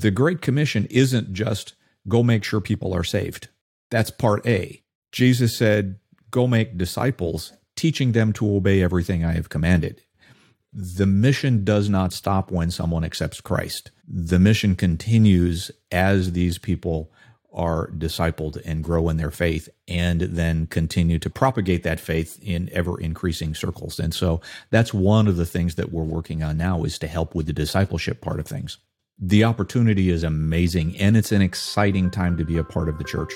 the Great Commission isn't just go make sure people are saved. That's part A. Jesus said, go make disciples, teaching them to obey everything I have commanded. The mission does not stop when someone accepts Christ. The mission continues as these people are discipled and grow in their faith and then continue to propagate that faith in ever increasing circles. And so that's one of the things that we're working on now is to help with the discipleship part of things. The opportunity is amazing and it's an exciting time to be a part of the church.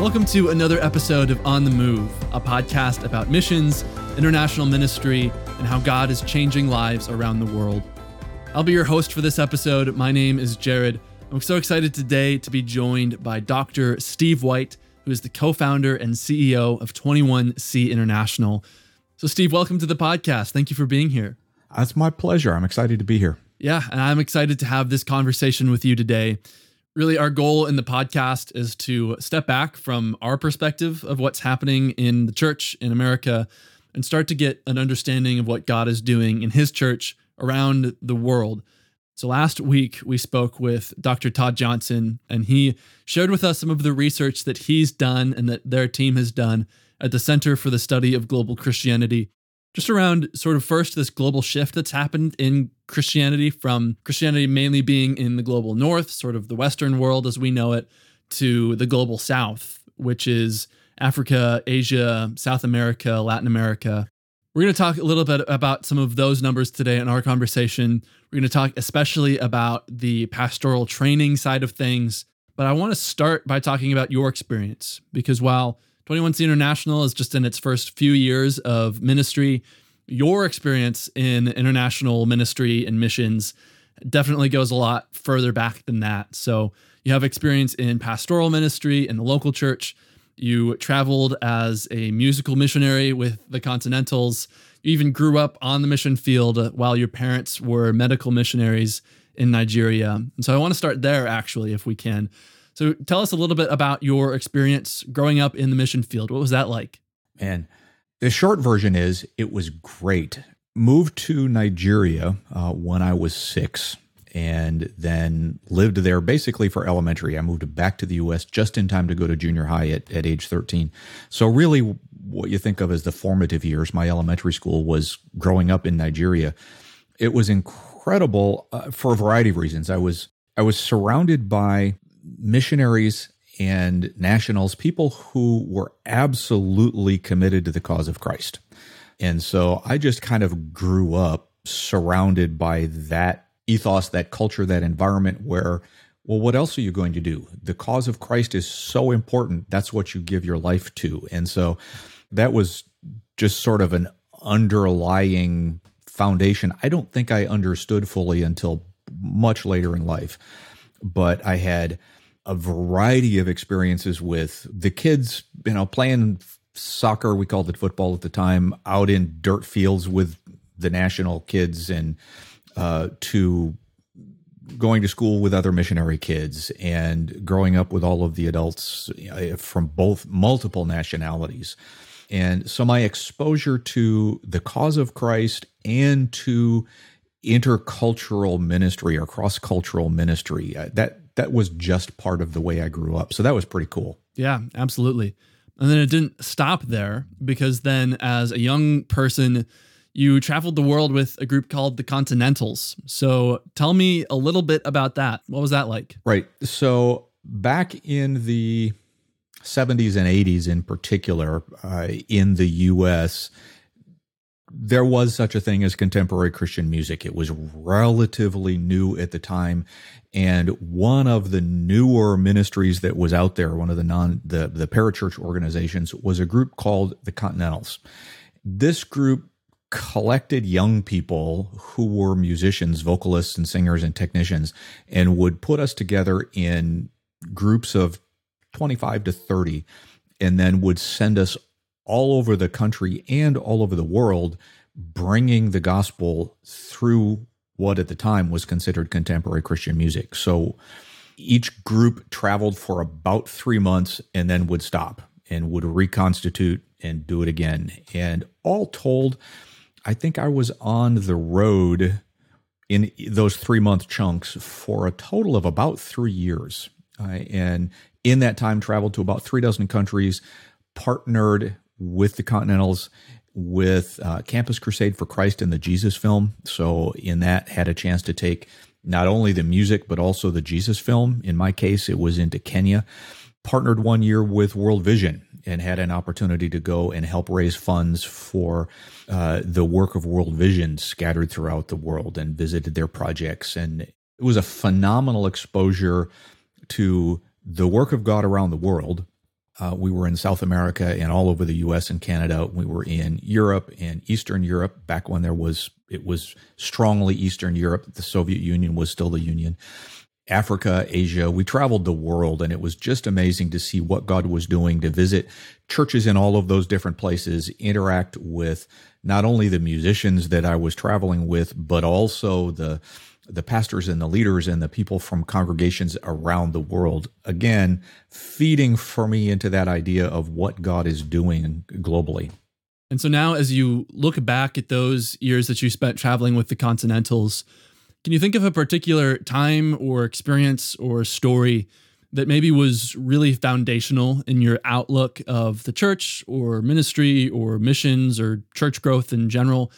Welcome to another episode of On the Move, a podcast about missions, international ministry, and how God is changing lives around the world. I'll be your host for this episode. My name is Jared. I'm so excited today to be joined by Dr. Steve White, who is the co founder and CEO of 21C International. So, Steve, welcome to the podcast. Thank you for being here. It's my pleasure. I'm excited to be here. Yeah, and I'm excited to have this conversation with you today. Really, our goal in the podcast is to step back from our perspective of what's happening in the church in America and start to get an understanding of what God is doing in His church around the world. So last week we spoke with Dr. Todd Johnson, and he shared with us some of the research that he's done and that their team has done at the Center for the Study of Global Christianity, just around sort of first this global shift that's happened in Christianity from Christianity mainly being in the global north, sort of the Western world as we know it, to the global south, which is Africa, Asia, South America, Latin America. We're going to talk a little bit about some of those numbers today in our conversation. We're going to talk especially about the pastoral training side of things. But I want to start by talking about your experience because while 21C International is just in its first few years of ministry, your experience in international ministry and missions definitely goes a lot further back than that. So you have experience in pastoral ministry in the local church you traveled as a musical missionary with the Continentals. You even grew up on the mission field while your parents were medical missionaries in Nigeria. And so I want to start there, actually, if we can. So tell us a little bit about your experience growing up in the mission field. What was that like? Man, the short version is it was great. Moved to Nigeria uh, when I was six and then lived there basically for elementary. I moved back to the US just in time to go to junior high at, at age 13. So, really, what you think of as the formative years, my elementary school was growing up in Nigeria. It was incredible uh, for a variety of reasons. I was I was surrounded by missionaries and nationals, people who were absolutely committed to the cause of Christ. And so I just kind of grew up surrounded by that ethos, that culture, that environment where, well, what else are you going to do? The cause of Christ is so important. That's what you give your life to. And so that was just sort of an underlying foundation. I don't think I understood fully until much later in life, but I had a variety of experiences with the kids, you know, playing soccer, we called it football at the time, out in dirt fields with the national kids and uh, to going to school with other missionary kids and growing up with all of the adults uh, from both multiple nationalities. And so my exposure to the cause of Christ and to intercultural ministry or cross cultural ministry, uh, that that was just part of the way I grew up. So that was pretty cool. Yeah, absolutely. And then it didn't stop there because then as a young person, you traveled the world with a group called the Continentals. So tell me a little bit about that. What was that like? Right. So back in the 70s and 80s, in particular, uh, in the US, there was such a thing as contemporary Christian music. It was relatively new at the time. And one of the newer ministries that was out there, one of the non the, the parachurch organizations, was a group called the Continentals. This group collected young people who were musicians, vocalists, and singers and technicians, and would put us together in groups of 25 to 30, and then would send us all over the country and all over the world, bringing the gospel through what at the time was considered contemporary Christian music. So each group traveled for about three months and then would stop and would reconstitute and do it again. And all told, I think I was on the road in those three month chunks for a total of about three years. And in that time, traveled to about three dozen countries, partnered with the Continentals with uh, Campus Crusade for Christ and the Jesus film. So, in that, had a chance to take not only the music, but also the Jesus film. In my case, it was into Kenya. Partnered one year with World Vision and had an opportunity to go and help raise funds for uh, the work of World Vision scattered throughout the world and visited their projects. And it was a phenomenal exposure to the work of God around the world. Uh, we were in South America and all over the U.S. and Canada. We were in Europe and Eastern Europe back when there was it was strongly Eastern Europe. The Soviet Union was still the Union. Africa, Asia. We traveled the world, and it was just amazing to see what God was doing to visit churches in all of those different places, interact with not only the musicians that I was traveling with, but also the the pastors and the leaders and the people from congregations around the world. Again, feeding for me into that idea of what God is doing globally. And so now, as you look back at those years that you spent traveling with the Continentals, can you think of a particular time or experience or story that maybe was really foundational in your outlook of the church or ministry or missions or church growth in general?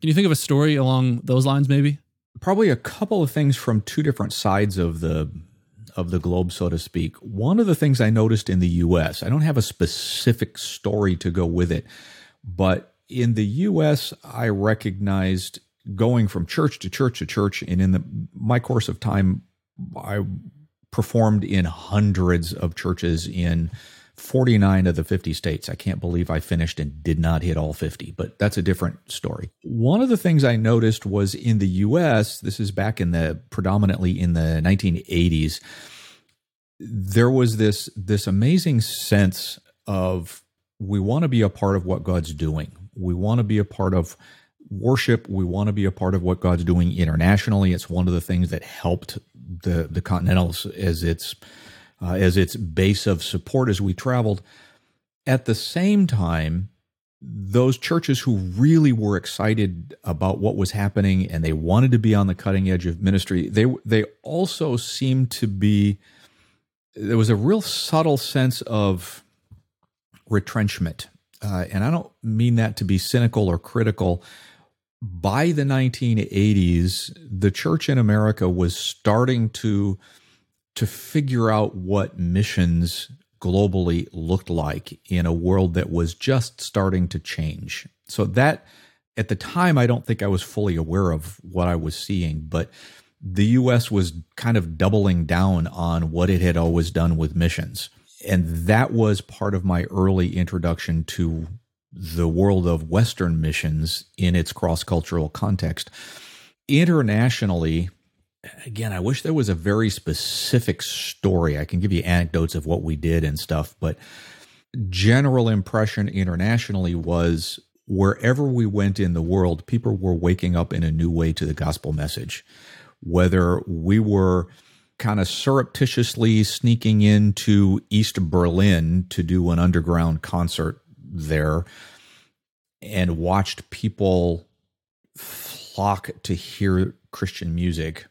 Can you think of a story along those lines, maybe? Probably a couple of things from two different sides of the of the globe, so to speak. One of the things I noticed in the U.S. I don't have a specific story to go with it, but in the U.S., I recognized going from church to church to church, and in the my course of time, I performed in hundreds of churches in 49 of the 50 states. I can't believe I finished and did not hit all 50, but that's a different story. One of the things I noticed was in the US, this is back in the predominantly in the 1980s, there was this this amazing sense of we want to be a part of what God's doing. We want to be a part of worship. We want to be a part of what God's doing internationally. It's one of the things that helped the the Continentals as its uh, as its base of support as we traveled. At the same time, those churches who really were excited about what was happening and they wanted to be on the cutting edge of ministry, they they also seemed to be there was a real subtle sense of retrenchment. Uh, and I don't mean that to be cynical or critical by the 1980s, the church in America was starting to to figure out what missions globally looked like in a world that was just starting to change. So that at the time I don't think I was fully aware of what I was seeing, but the US was kind of doubling down on what it had always done with missions. And that was part of my early introduction to the world of Western missions in its cross cultural context. Internationally, again, I wish there was a very specific story. I can give you anecdotes of what we did and stuff, but general impression internationally was wherever we went in the world, people were waking up in a new way to the gospel message. Whether we were kind of surreptitiously sneaking into East Berlin to do an underground concert there and watched people flock to hear Christian music,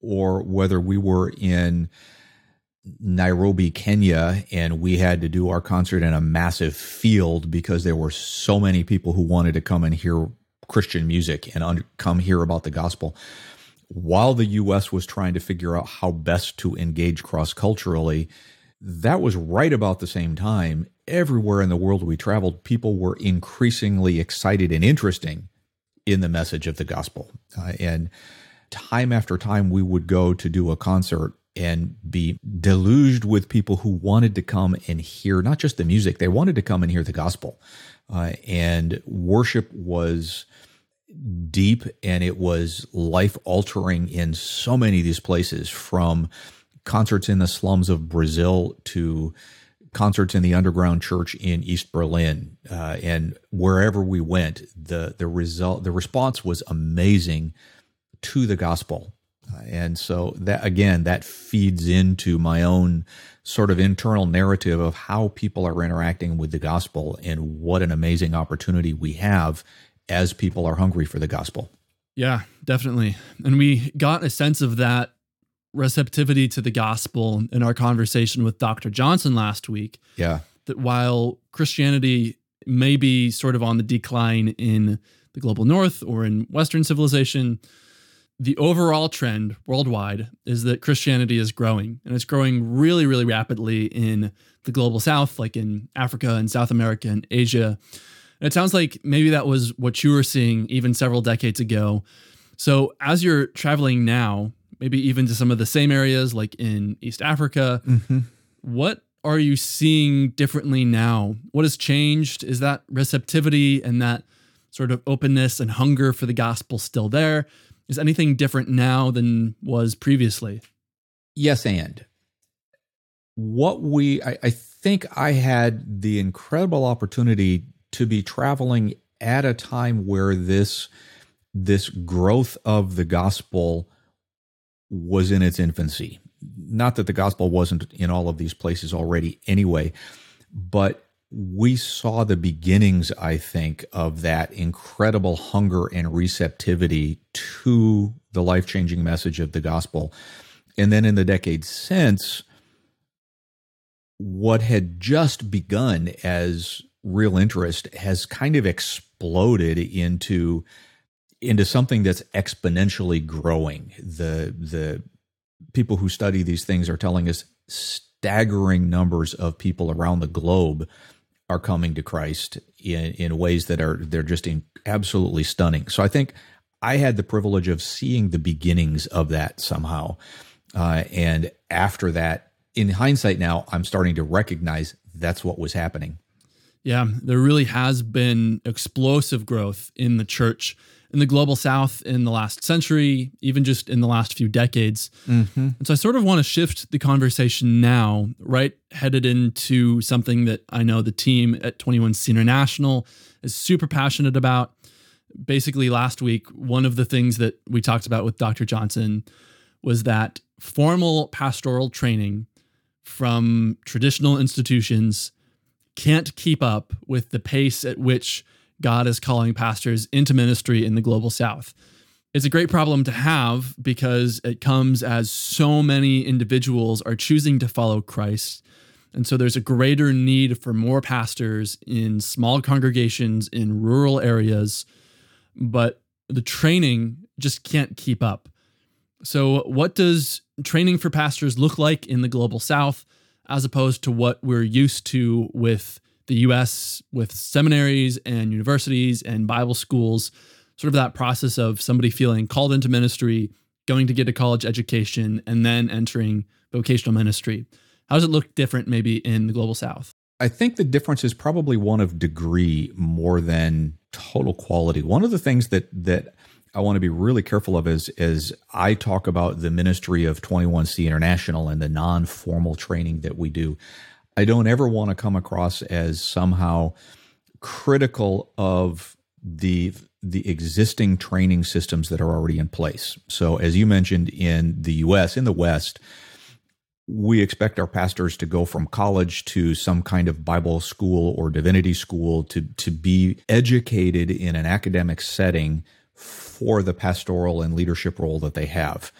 or whether we were in Nairobi, Kenya, and we had to do our concert in a massive field because there were so many people who wanted to come and hear Christian music and un- come hear about the gospel. While the US was trying to figure out how best to engage cross culturally, that was right about the same time. Everywhere in the world we traveled, people were increasingly excited and interesting in the message of the gospel. Uh, and time after time, we would go to do a concert and be deluged with people who wanted to come and hear not just the music, they wanted to come and hear the gospel. Uh, and worship was deep and it was life altering in so many of these places from concerts in the slums of Brazil to concerts in the underground church in East Berlin, uh, and wherever we went, the the result, the response was amazing to the gospel, uh, and so that again, that feeds into my own sort of internal narrative of how people are interacting with the gospel and what an amazing opportunity we have as people are hungry for the gospel. Yeah, definitely. And we got a sense of that receptivity to the gospel in our conversation with Dr. Johnson last week. Yeah. That while Christianity may be sort of on the decline in the global north or in Western civilization, the overall trend worldwide is that Christianity is growing and it's growing really, really rapidly in the global south, like in Africa and South America and Asia. And it sounds like maybe that was what you were seeing even several decades ago. So as you're traveling now, maybe even to some of the same areas like in East Africa, mm-hmm. what are you seeing differently now? What has changed? Is that receptivity and that sort of openness and hunger for the gospel still there? Is anything different now than was previously? Yes, and what we, I, I think I had the incredible opportunity to be traveling at a time where this this growth of the gospel was in its infancy. Not that the gospel wasn't in all of these places already anyway, but we saw the beginnings, I think, of that incredible hunger and receptivity to the life changing message of the gospel. And then in the decades since, what had just begun as real interest has kind of exploded into into something that's exponentially growing. The the people who study these things are telling us staggering numbers of people around the globe are coming to Christ in, in ways that are they're just in, absolutely stunning. So I think I had the privilege of seeing the beginnings of that somehow, uh, and after that, in hindsight, now I'm starting to recognize that's what was happening. Yeah, there really has been explosive growth in the church in the global south in the last century, even just in the last few decades. Mm-hmm. And so I sort of want to shift the conversation now, right? Headed into something that I know the team at 21C International is super passionate about. Basically, last week, one of the things that we talked about with Dr. Johnson was that formal pastoral training from traditional institutions can't keep up with the pace at which God is calling pastors into ministry in the global south. It's a great problem to have because it comes as so many individuals are choosing to follow Christ. And so there's a greater need for more pastors in small congregations in rural areas, but the training just can't keep up. So, what does training for pastors look like in the global south as opposed to what we're used to with the US with seminaries and universities and Bible schools, sort of that process of somebody feeling called into ministry, going to get a college education, and then entering vocational ministry. How does it look different maybe in the global south? I think the difference is probably one of degree more than total quality. One of the things that that I want to be really careful of is as I talk about the ministry of 21C International and the non-formal training that we do. I don't ever want to come across as somehow critical of the the existing training systems that are already in place. So as you mentioned in the US in the West we expect our pastors to go from college to some kind of Bible school or divinity school to to be educated in an academic setting for the pastoral and leadership role that they have.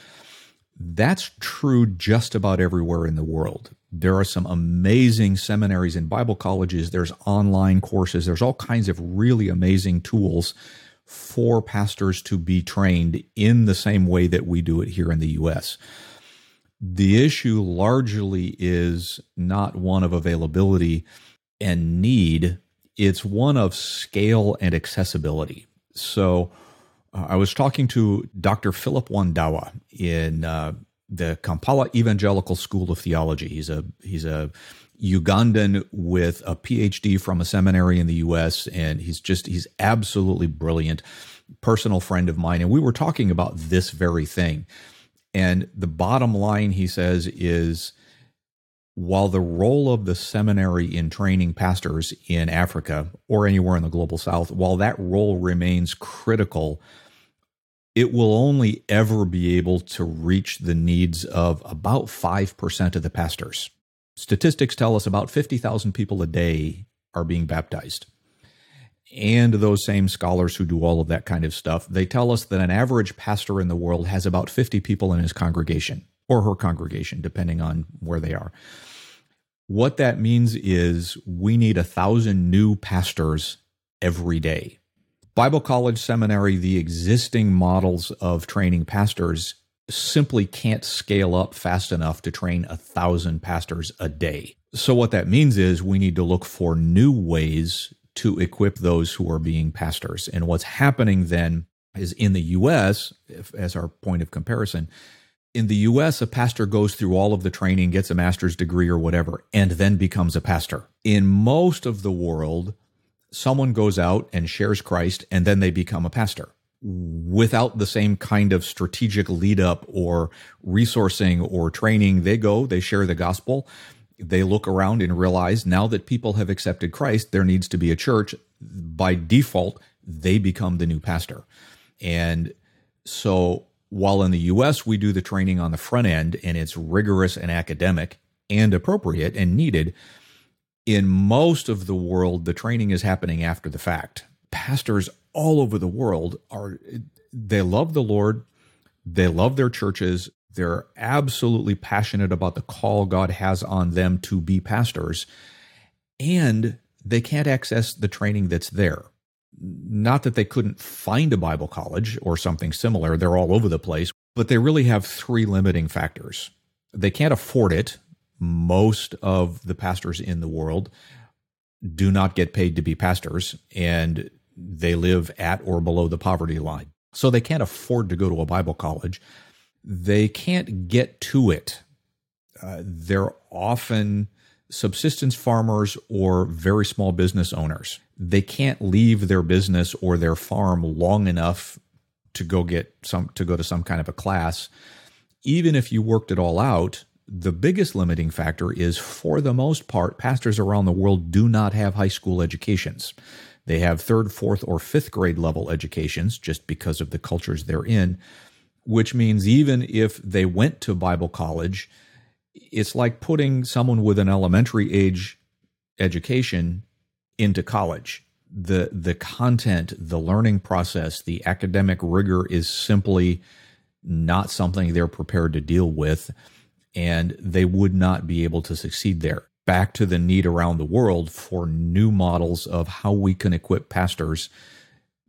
That's true just about everywhere in the world. There are some amazing seminaries and Bible colleges. There's online courses. There's all kinds of really amazing tools for pastors to be trained in the same way that we do it here in the U.S. The issue largely is not one of availability and need, it's one of scale and accessibility. So, uh, I was talking to Dr. Philip Wandawa in uh, the Kampala Evangelical School of Theology. He's a he's a Ugandan with a PhD from a seminary in the U.S. and he's just he's absolutely brilliant, personal friend of mine, and we were talking about this very thing. And the bottom line, he says, is while the role of the seminary in training pastors in Africa or anywhere in the global south, while that role remains critical, it will only ever be able to reach the needs of about 5% of the pastors. Statistics tell us about 50,000 people a day are being baptized. and those same scholars who do all of that kind of stuff, they tell us that an average pastor in the world has about 50 people in his congregation or her congregation, depending on where they are. What that means is we need a thousand new pastors every day. Bible college, seminary, the existing models of training pastors simply can't scale up fast enough to train a thousand pastors a day. So, what that means is we need to look for new ways to equip those who are being pastors. And what's happening then is in the US, as our point of comparison, in the US, a pastor goes through all of the training, gets a master's degree or whatever, and then becomes a pastor. In most of the world, someone goes out and shares Christ and then they become a pastor without the same kind of strategic lead up or resourcing or training. They go, they share the gospel, they look around and realize now that people have accepted Christ, there needs to be a church. By default, they become the new pastor. And so while in the US we do the training on the front end and it's rigorous and academic and appropriate and needed, in most of the world the training is happening after the fact. Pastors all over the world are they love the Lord, they love their churches, they're absolutely passionate about the call God has on them to be pastors, and they can't access the training that's there. Not that they couldn't find a Bible college or something similar, they're all over the place, but they really have three limiting factors. They can't afford it. Most of the pastors in the world do not get paid to be pastors, and they live at or below the poverty line. So they can't afford to go to a Bible college they can't get to it. Uh, they're often subsistence farmers or very small business owners. They can't leave their business or their farm long enough to go get some to go to some kind of a class. Even if you worked it all out, the biggest limiting factor is for the most part pastors around the world do not have high school educations. They have third, fourth or fifth grade level educations just because of the cultures they're in which means even if they went to Bible college, it's like putting someone with an elementary age education into college. The the content, the learning process, the academic rigor is simply not something they're prepared to deal with and they would not be able to succeed there. Back to the need around the world for new models of how we can equip pastors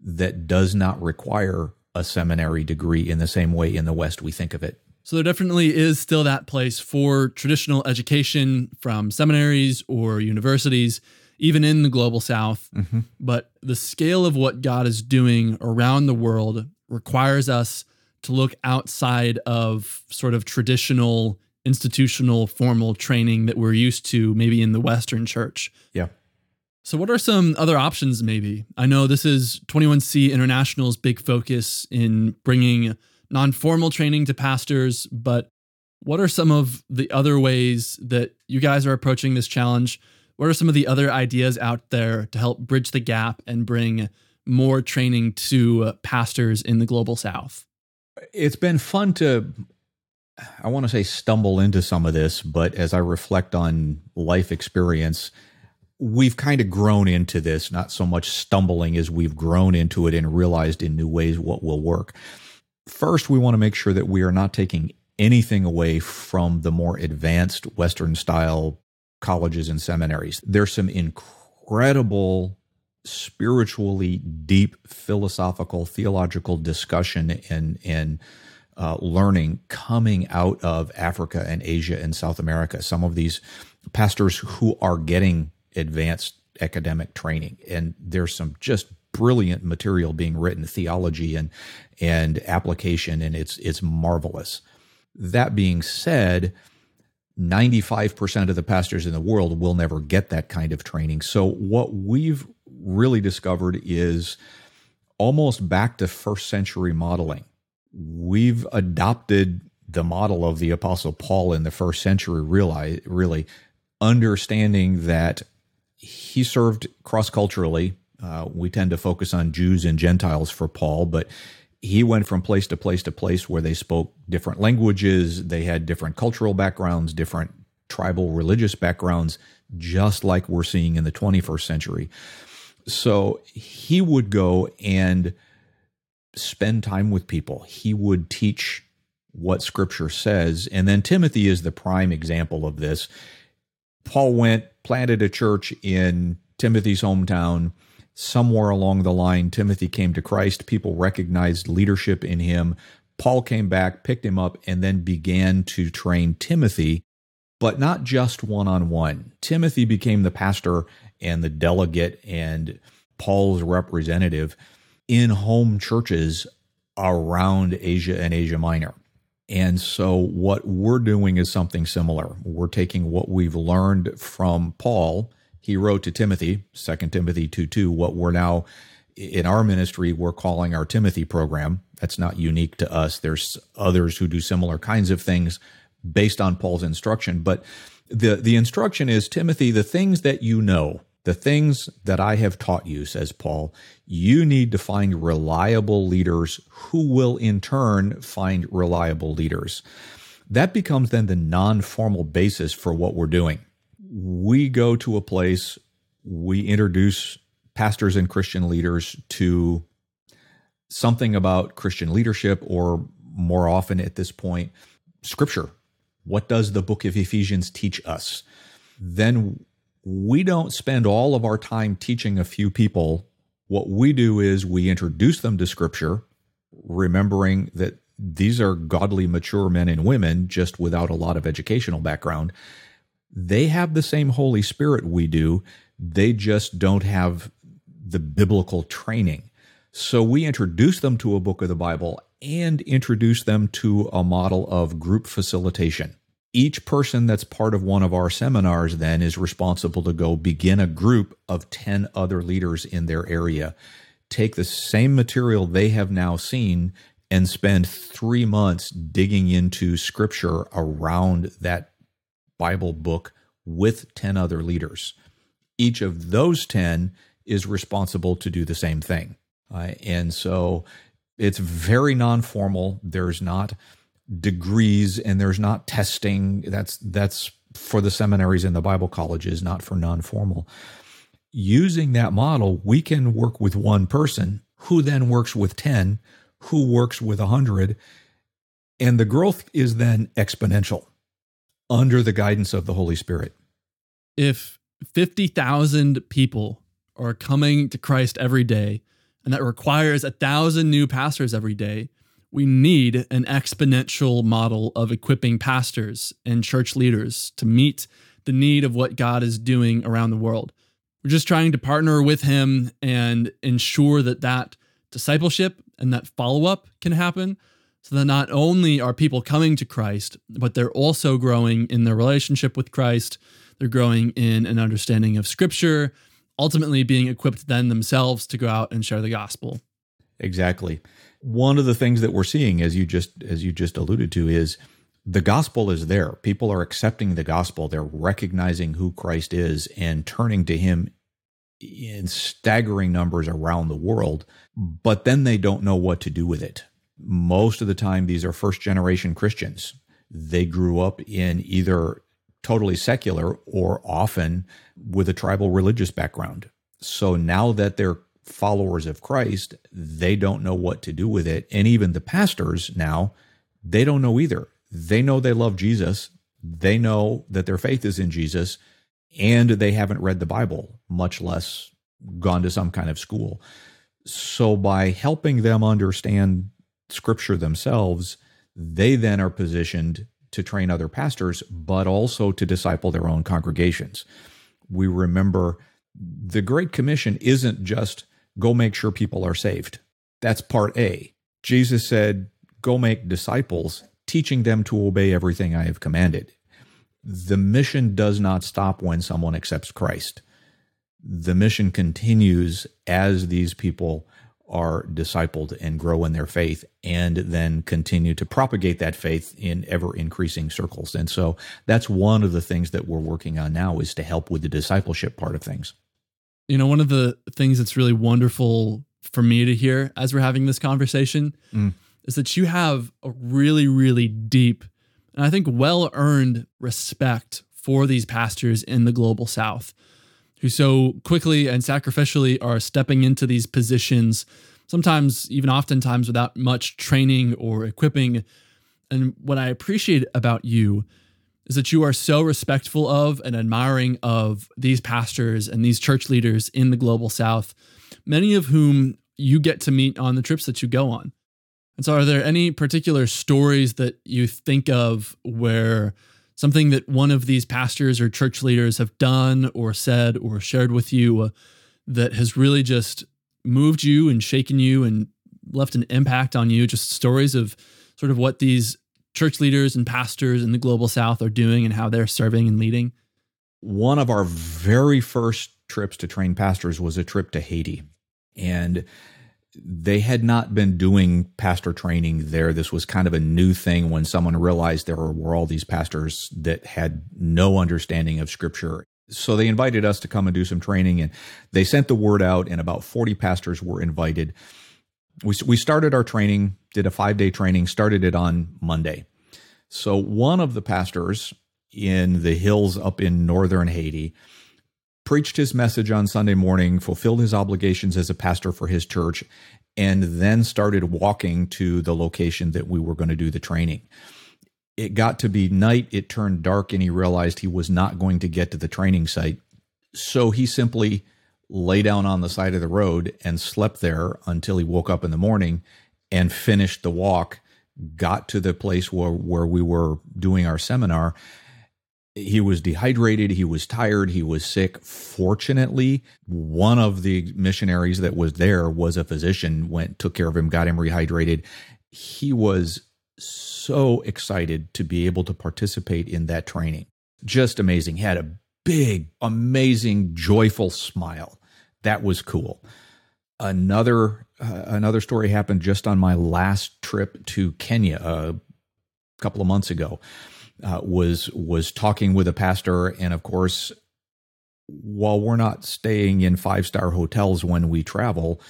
that does not require a seminary degree in the same way in the West we think of it. So there definitely is still that place for traditional education from seminaries or universities, even in the global South. Mm-hmm. But the scale of what God is doing around the world requires us to look outside of sort of traditional institutional formal training that we're used to maybe in the Western church. Yeah. So, what are some other options, maybe? I know this is 21C International's big focus in bringing non formal training to pastors, but what are some of the other ways that you guys are approaching this challenge? What are some of the other ideas out there to help bridge the gap and bring more training to pastors in the global south? It's been fun to, I want to say, stumble into some of this, but as I reflect on life experience, we've kind of grown into this, not so much stumbling as we've grown into it and realized in new ways what will work. First, we want to make sure that we are not taking anything away from the more advanced Western style colleges and seminaries. There's some incredible spiritually deep philosophical theological discussion and and uh, learning coming out of Africa and Asia and South America. Some of these pastors who are getting advanced academic training. And there's some just brilliant material being written, theology and and application, and it's it's marvelous. That being said, 95% of the pastors in the world will never get that kind of training. So what we've really discovered is almost back to first century modeling. We've adopted the model of the apostle Paul in the first century really really understanding that he served cross culturally. Uh, we tend to focus on Jews and Gentiles for Paul, but he went from place to place to place where they spoke different languages, they had different cultural backgrounds, different tribal religious backgrounds, just like we're seeing in the 21st century. So he would go and spend time with people. He would teach what scripture says. And then Timothy is the prime example of this. Paul went, planted a church in Timothy's hometown. Somewhere along the line, Timothy came to Christ. People recognized leadership in him. Paul came back, picked him up, and then began to train Timothy, but not just one on one. Timothy became the pastor and the delegate and Paul's representative in home churches around Asia and Asia Minor. And so, what we're doing is something similar. We're taking what we've learned from Paul. He wrote to Timothy, 2 Timothy 2 2, what we're now in our ministry, we're calling our Timothy program. That's not unique to us. There's others who do similar kinds of things based on Paul's instruction. But the, the instruction is Timothy, the things that you know, the things that I have taught you, says Paul, you need to find reliable leaders who will in turn find reliable leaders. That becomes then the non formal basis for what we're doing. We go to a place, we introduce pastors and Christian leaders to something about Christian leadership, or more often at this point, scripture. What does the book of Ephesians teach us? Then we don't spend all of our time teaching a few people. What we do is we introduce them to scripture, remembering that these are godly, mature men and women, just without a lot of educational background. They have the same Holy Spirit we do. They just don't have the biblical training. So we introduce them to a book of the Bible and introduce them to a model of group facilitation each person that's part of one of our seminars then is responsible to go begin a group of 10 other leaders in their area take the same material they have now seen and spend three months digging into scripture around that bible book with 10 other leaders each of those 10 is responsible to do the same thing uh, and so it's very non-formal there's not degrees and there's not testing. That's that's for the seminaries and the Bible colleges, not for non-formal. Using that model, we can work with one person who then works with 10, who works with 100, and the growth is then exponential under the guidance of the Holy Spirit. If 50,000 people are coming to Christ every day, and that requires a thousand new pastors every day, we need an exponential model of equipping pastors and church leaders to meet the need of what God is doing around the world. We're just trying to partner with Him and ensure that that discipleship and that follow up can happen so that not only are people coming to Christ, but they're also growing in their relationship with Christ. They're growing in an understanding of Scripture, ultimately being equipped then themselves to go out and share the gospel. Exactly one of the things that we're seeing as you just as you just alluded to is the gospel is there people are accepting the gospel they're recognizing who christ is and turning to him in staggering numbers around the world but then they don't know what to do with it most of the time these are first generation christians they grew up in either totally secular or often with a tribal religious background so now that they're followers of Christ, they don't know what to do with it. And even the pastors now, they don't know either. They know they love Jesus, they know that their faith is in Jesus, and they haven't read the Bible, much less gone to some kind of school. So, by helping them understand scripture themselves, they then are positioned to train other pastors, but also to disciple their own congregations. We remember the Great Commission isn't just go make sure people are saved. That's part A. Jesus said, Go make disciples, teaching them to obey everything I have commanded. The mission does not stop when someone accepts Christ. The mission continues as these people are discipled and grow in their faith and then continue to propagate that faith in ever increasing circles. And so that's one of the things that we're working on now is to help with the discipleship part of things. You know, one of the things that's really wonderful for me to hear as we're having this conversation mm. is that you have a really, really deep and I think well earned respect for these pastors in the global south. Who so quickly and sacrificially are stepping into these positions, sometimes even oftentimes without much training or equipping. And what I appreciate about you is that you are so respectful of and admiring of these pastors and these church leaders in the global south, many of whom you get to meet on the trips that you go on. And so, are there any particular stories that you think of where something that one of these pastors or church leaders have done or said or shared with you uh, that has really just moved you and shaken you and left an impact on you? Just stories of sort of what these church leaders and pastors in the global south are doing and how they're serving and leading? One of our very first trips to train pastors was a trip to Haiti. And they had not been doing pastor training there. This was kind of a new thing when someone realized there were all these pastors that had no understanding of scripture. So they invited us to come and do some training and they sent the word out and about 40 pastors were invited. We, we started our training, did a five day training, started it on Monday. So one of the pastors in the hills up in northern Haiti preached his message on Sunday morning, fulfilled his obligations as a pastor for his church, and then started walking to the location that we were going to do the training. It got to be night, it turned dark, and he realized he was not going to get to the training site. So he simply lay down on the side of the road and slept there until he woke up in the morning and finished the walk, got to the place where, where we were doing our seminar he was dehydrated he was tired he was sick. Fortunately one of the missionaries that was there was a physician went took care of him got him rehydrated. He was so excited to be able to participate in that training. Just amazing. Had a big amazing joyful smile. That was cool. Another uh, another story happened just on my last trip to Kenya a couple of months ago uh, was was talking with a pastor, and of course, while we're not staying in five star hotels when we travel,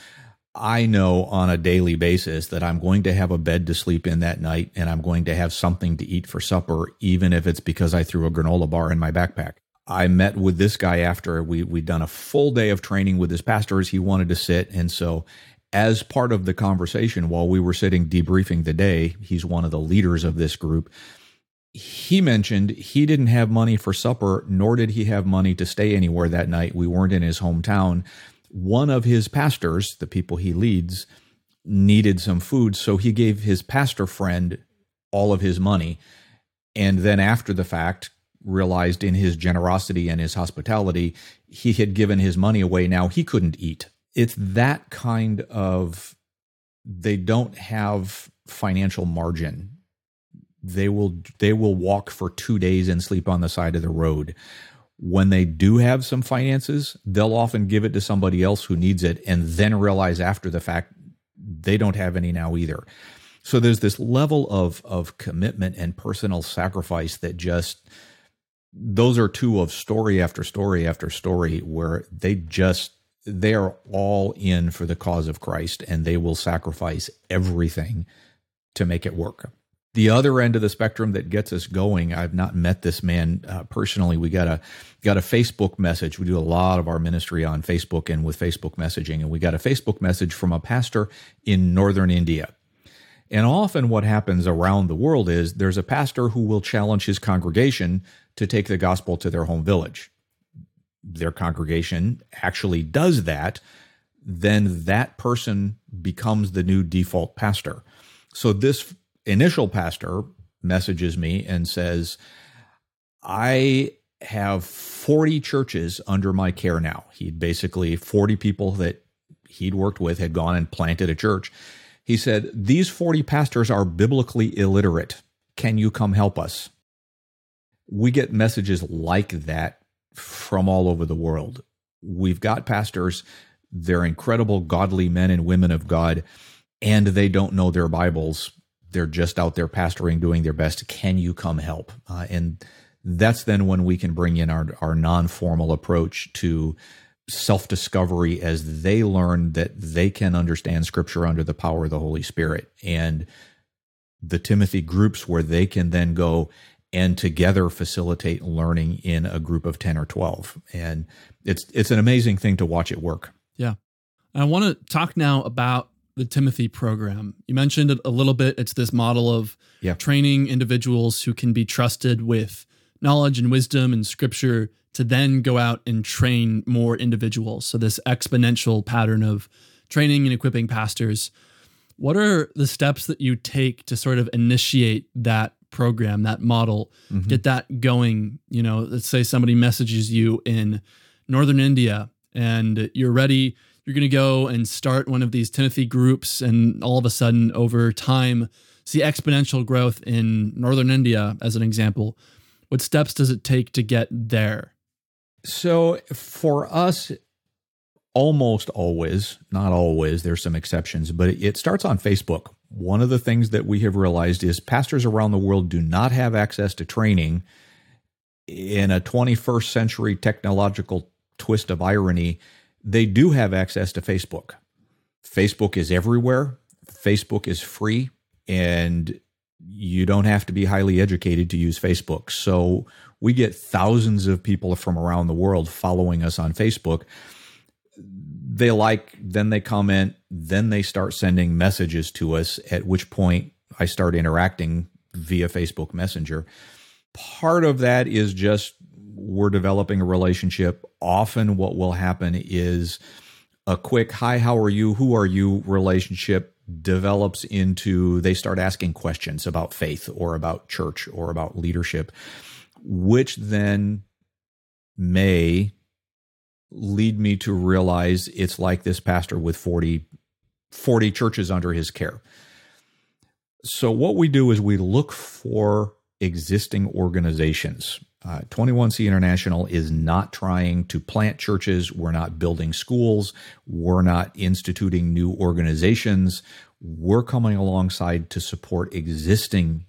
I know on a daily basis that I'm going to have a bed to sleep in that night, and I'm going to have something to eat for supper, even if it's because I threw a granola bar in my backpack. I met with this guy after we we'd done a full day of training with his pastors. He wanted to sit, and so as part of the conversation while we were sitting debriefing the day, he's one of the leaders of this group he mentioned he didn't have money for supper, nor did he have money to stay anywhere that night. We weren't in his hometown. One of his pastors, the people he leads, needed some food, so he gave his pastor friend all of his money. And then after the fact, realized in his generosity and his hospitality, he had given his money away. Now he couldn't eat. It's that kind of, they don't have financial margin they will they will walk for two days and sleep on the side of the road. When they do have some finances they'll often give it to somebody else who needs it and then realize after the fact they don't have any now either. So there's this level of of commitment and personal sacrifice that just those are two of story after story after story where they just they are all in for the cause of Christ and they will sacrifice everything to make it work the other end of the spectrum that gets us going i've not met this man uh, personally. We got a got a facebook message. We do a lot of our ministry on facebook and with facebook messaging and we got a facebook message from a pastor in northern india. And often what happens around the world is there's a pastor who will challenge his congregation to take the gospel to their home village. Their congregation actually does that. Then that person becomes the new default pastor. So this initial pastor messages me and says, I have 40 churches under my care now. He'd basically 40 people that he'd worked with had gone and planted a church. He said, These 40 pastors are biblically illiterate. Can you come help us? We get messages like that from all over the world. We've got pastors, they're incredible, godly men and women of God, and they don't know their Bibles they're just out there pastoring, doing their best. Can you come help? Uh, and that's then when we can bring in our, our non formal approach to self discovery as they learn that they can understand scripture under the power of the Holy Spirit. And the Timothy groups where they can then go and together facilitate learning in a group of 10 or 12 and it's it's an amazing thing to watch it work yeah i want to talk now about the timothy program you mentioned it a little bit it's this model of yeah. training individuals who can be trusted with knowledge and wisdom and scripture to then go out and train more individuals so this exponential pattern of training and equipping pastors what are the steps that you take to sort of initiate that program, that model, mm-hmm. get that going? You know, let's say somebody messages you in northern India and you're ready, you're going to go and start one of these Timothy groups, and all of a sudden, over time, see exponential growth in northern India, as an example. What steps does it take to get there? So, for us, almost always, not always, there's some exceptions, but it starts on Facebook. One of the things that we have realized is pastors around the world do not have access to training. In a 21st century technological twist of irony, they do have access to Facebook. Facebook is everywhere, Facebook is free, and you don't have to be highly educated to use Facebook. So we get thousands of people from around the world following us on Facebook they like, then they comment, then they start sending messages to us, at which point I start interacting via Facebook Messenger. Part of that is just we're developing a relationship. Often, what will happen is a quick, Hi, how are you? Who are you? relationship develops into they start asking questions about faith or about church or about leadership, which then may lead me to realize it's like this pastor with 40, 40 churches under his care. So, what we do is we look for existing organizations. Uh, 21C International is not trying to plant churches. We're not building schools. We're not instituting new organizations. We're coming alongside to support existing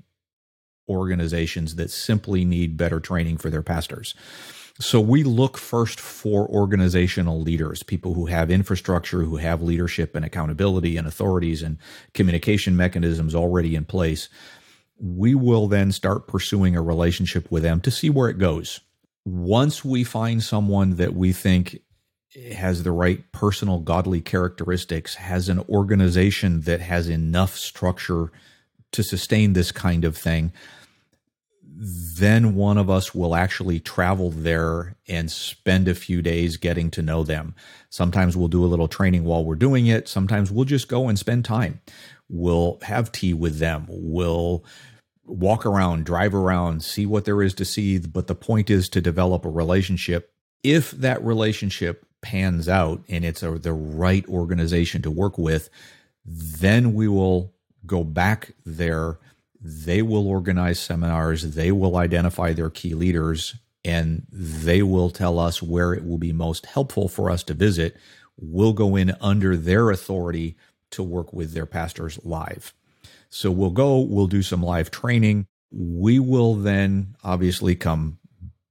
organizations that simply need better training for their pastors. So we look first for organizational leaders, people who have infrastructure, who have leadership and accountability and authorities and communication mechanisms already in place. We will then start pursuing a relationship with them to see where it goes. Once we find someone that we think has the right personal godly characteristics, has an organization that has enough structure to sustain this kind of thing, then one of us will actually travel there and spend a few days getting to know them. Sometimes we'll do a little training while we're doing it. Sometimes we'll just go and spend time. We'll have tea with them. We'll walk around, drive around, see what there is to see. But the point is to develop a relationship. If that relationship pans out and it's a, the right organization to work with, then we will go back there they will organize seminars, they will identify their key leaders, and they will tell us where it will be most helpful for us to visit. We'll go in under their authority to work with their pastors live. So we'll go, we'll do some live training. We will then obviously come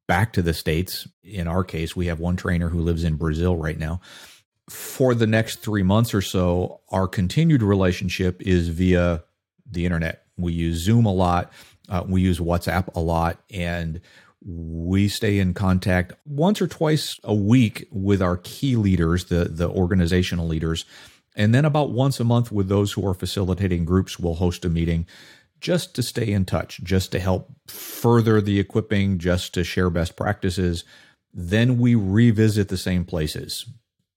back to the States. In our case, we have one trainer who lives in Brazil right now. For the next three months or so, our continued relationship is via the internet. We use Zoom a lot. Uh, we use WhatsApp a lot. And we stay in contact once or twice a week with our key leaders, the, the organizational leaders. And then about once a month with those who are facilitating groups, we'll host a meeting just to stay in touch, just to help further the equipping, just to share best practices. Then we revisit the same places.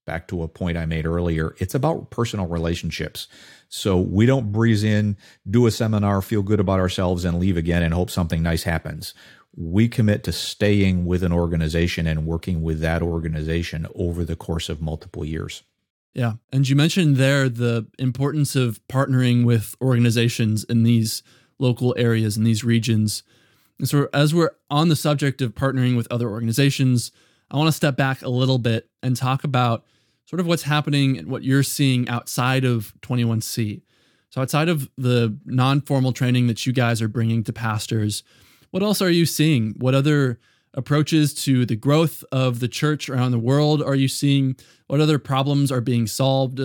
Back to a point I made earlier, it's about personal relationships. So we don't breeze in, do a seminar, feel good about ourselves, and leave again and hope something nice happens. We commit to staying with an organization and working with that organization over the course of multiple years. Yeah. And you mentioned there the importance of partnering with organizations in these local areas, in these regions. And so, as we're on the subject of partnering with other organizations, I want to step back a little bit and talk about sort of what's happening and what you're seeing outside of 21C. So, outside of the non formal training that you guys are bringing to pastors, what else are you seeing? What other approaches to the growth of the church around the world are you seeing? What other problems are being solved?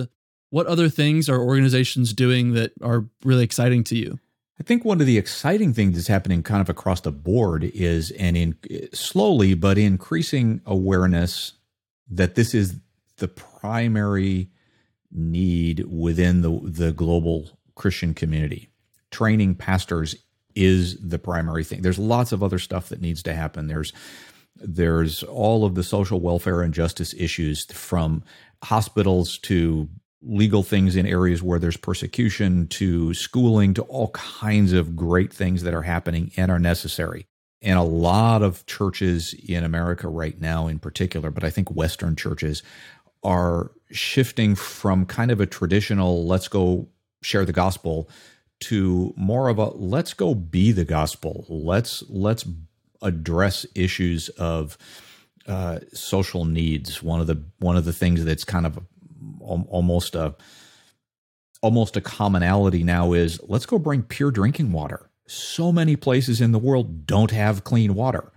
What other things are organizations doing that are really exciting to you? I think one of the exciting things that's happening kind of across the board is an in slowly but increasing awareness that this is the primary need within the the global Christian community. Training pastors is the primary thing. There's lots of other stuff that needs to happen. There's there's all of the social welfare and justice issues from hospitals to legal things in areas where there's persecution to schooling to all kinds of great things that are happening and are necessary. And a lot of churches in America right now, in particular, but I think Western churches are shifting from kind of a traditional let's go share the gospel to more of a let's go be the gospel. Let's let's address issues of uh, social needs. One of the one of the things that's kind of almost a almost a commonality now is let's go bring pure drinking water. So many places in the world don't have clean water.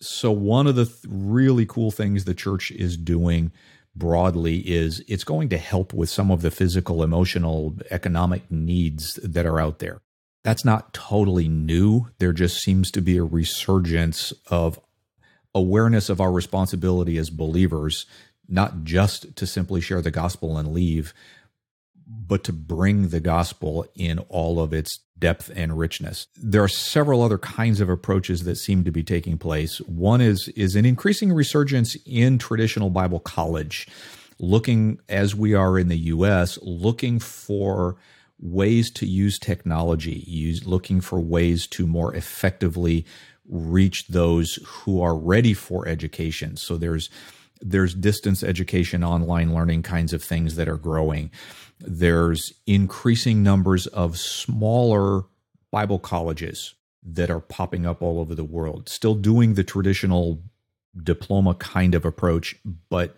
So one of the th- really cool things the church is doing broadly is it's going to help with some of the physical, emotional, economic needs that are out there. That's not totally new. There just seems to be a resurgence of awareness of our responsibility as believers not just to simply share the gospel and leave, but to bring the gospel in all of its depth and richness. There are several other kinds of approaches that seem to be taking place. One is is an increasing resurgence in traditional Bible college, looking as we are in the US, looking for ways to use technology, use looking for ways to more effectively reach those who are ready for education. So there's there's distance education, online learning kinds of things that are growing. There's increasing numbers of smaller Bible colleges that are popping up all over the world, still doing the traditional diploma kind of approach, but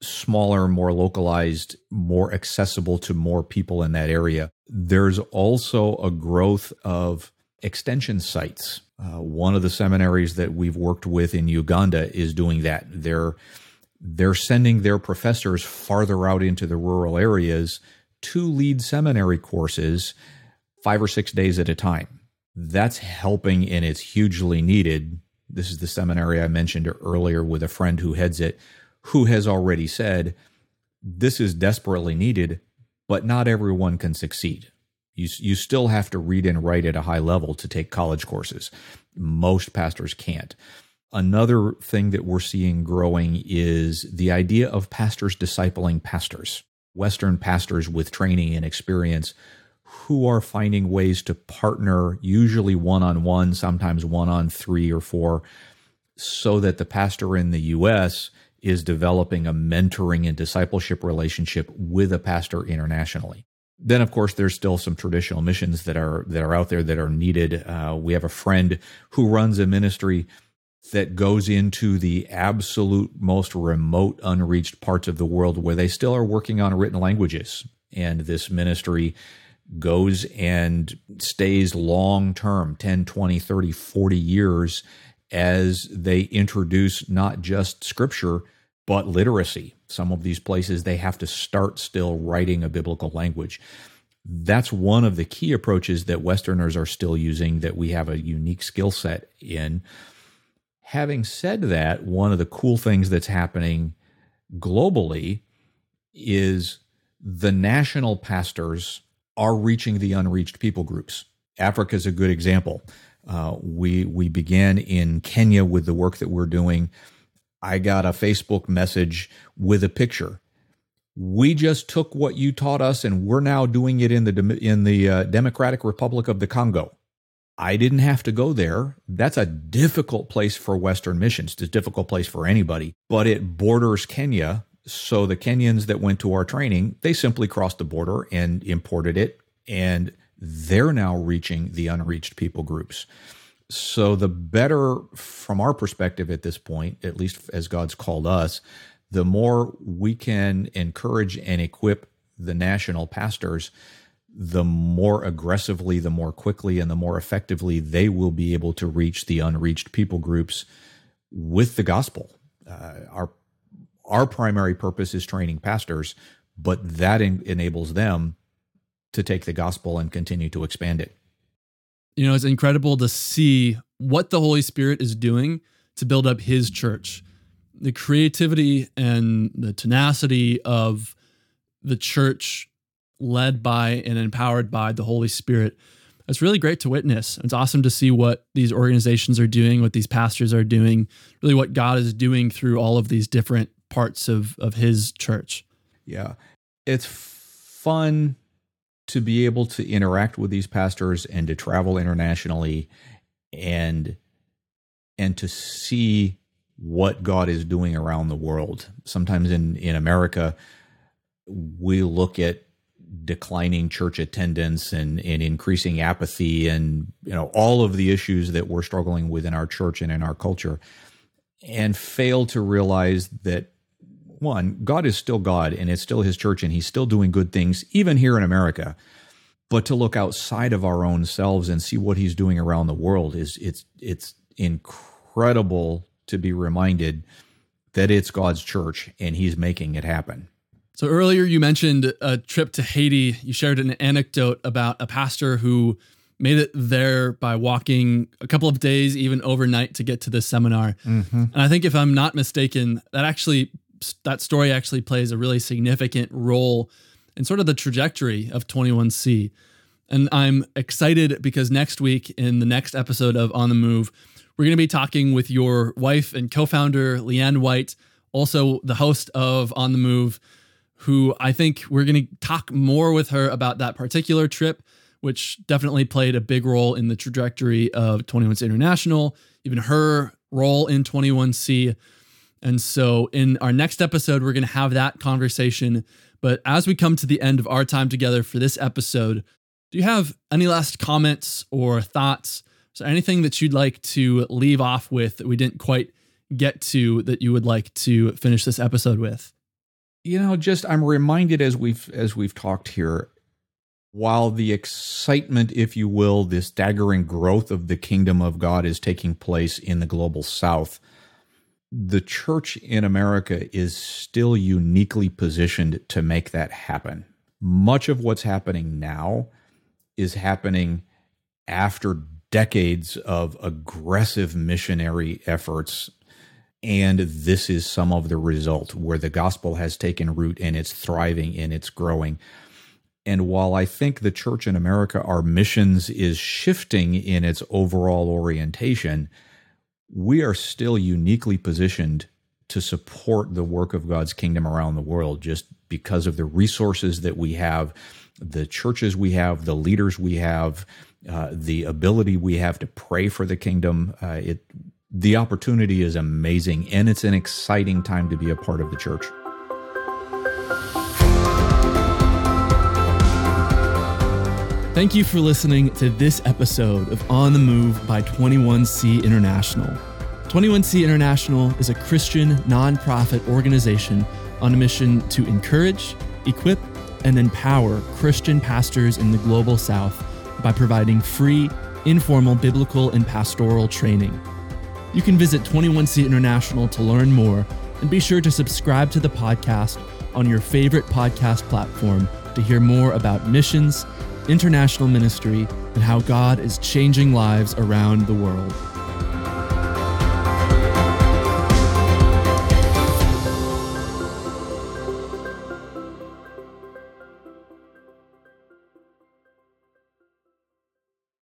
smaller, more localized, more accessible to more people in that area. There's also a growth of extension sites. Uh, one of the seminaries that we've worked with in Uganda is doing that. They're they're sending their professors farther out into the rural areas to lead seminary courses five or six days at a time. That's helping and it's hugely needed. This is the seminary I mentioned earlier with a friend who heads it, who has already said, This is desperately needed, but not everyone can succeed. You, you still have to read and write at a high level to take college courses. Most pastors can't. Another thing that we're seeing growing is the idea of pastors discipling pastors, Western pastors with training and experience who are finding ways to partner, usually one on one, sometimes one on three or four, so that the pastor in the US is developing a mentoring and discipleship relationship with a pastor internationally. Then, of course, there's still some traditional missions that are that are out there that are needed. Uh, we have a friend who runs a ministry that goes into the absolute most remote, unreached parts of the world where they still are working on written languages. And this ministry goes and stays long term 10, 20, 30, 40 years as they introduce not just scripture, but literacy. Some of these places, they have to start still writing a biblical language. That's one of the key approaches that Westerners are still using that we have a unique skill set in having said that, one of the cool things that's happening globally is the national pastors are reaching the unreached people groups. Africa is a good example. Uh, we we began in Kenya with the work that we're doing. I got a Facebook message with a picture. We just took what you taught us, and we're now doing it in the in the uh, Democratic Republic of the Congo. I didn't have to go there. That's a difficult place for Western missions. It's a difficult place for anybody, but it borders Kenya. So the Kenyans that went to our training, they simply crossed the border and imported it. And they're now reaching the unreached people groups. So the better, from our perspective at this point, at least as God's called us, the more we can encourage and equip the national pastors the more aggressively, the more quickly, and the more effectively they will be able to reach the unreached people groups with the gospel. Uh, our our primary purpose is training pastors, but that en- enables them to take the gospel and continue to expand it. You know, it's incredible to see what the Holy Spirit is doing to build up his church. The creativity and the tenacity of the church led by and empowered by the Holy Spirit. It's really great to witness. It's awesome to see what these organizations are doing, what these pastors are doing, really what God is doing through all of these different parts of, of his church. Yeah. It's fun to be able to interact with these pastors and to travel internationally and and to see what God is doing around the world. Sometimes in in America we look at declining church attendance and, and increasing apathy and you know all of the issues that we're struggling with in our church and in our culture and fail to realize that one god is still god and it's still his church and he's still doing good things even here in america. But to look outside of our own selves and see what he's doing around the world is it's it's incredible to be reminded that it's god's church and he's making it happen so earlier you mentioned a trip to Haiti. You shared an anecdote about a pastor who made it there by walking a couple of days, even overnight, to get to this seminar. Mm-hmm. And I think, if I'm not mistaken, that actually that story actually plays a really significant role in sort of the trajectory of 21C. And I'm excited because next week, in the next episode of On the Move, we're going to be talking with your wife and co-founder Leanne White, also the host of On the Move who I think we're going to talk more with her about that particular trip, which definitely played a big role in the trajectory of 21C International, even her role in 21C. And so in our next episode, we're going to have that conversation. But as we come to the end of our time together for this episode, do you have any last comments or thoughts? So anything that you'd like to leave off with that we didn't quite get to that you would like to finish this episode with? You know just i'm reminded as we've as we've talked here while the excitement if you will this staggering growth of the kingdom of god is taking place in the global south the church in america is still uniquely positioned to make that happen. Much of what's happening now is happening after decades of aggressive missionary efforts and this is some of the result where the gospel has taken root and it's thriving and it's growing. And while I think the church in America, our missions is shifting in its overall orientation, we are still uniquely positioned to support the work of God's kingdom around the world just because of the resources that we have, the churches we have, the leaders we have, uh, the ability we have to pray for the kingdom. Uh, it the opportunity is amazing and it's an exciting time to be a part of the church. Thank you for listening to this episode of On the Move by 21C International. 21C International is a Christian nonprofit organization on a mission to encourage, equip, and empower Christian pastors in the global south by providing free, informal biblical and pastoral training. You can visit 21C International to learn more and be sure to subscribe to the podcast on your favorite podcast platform to hear more about missions, international ministry, and how God is changing lives around the world.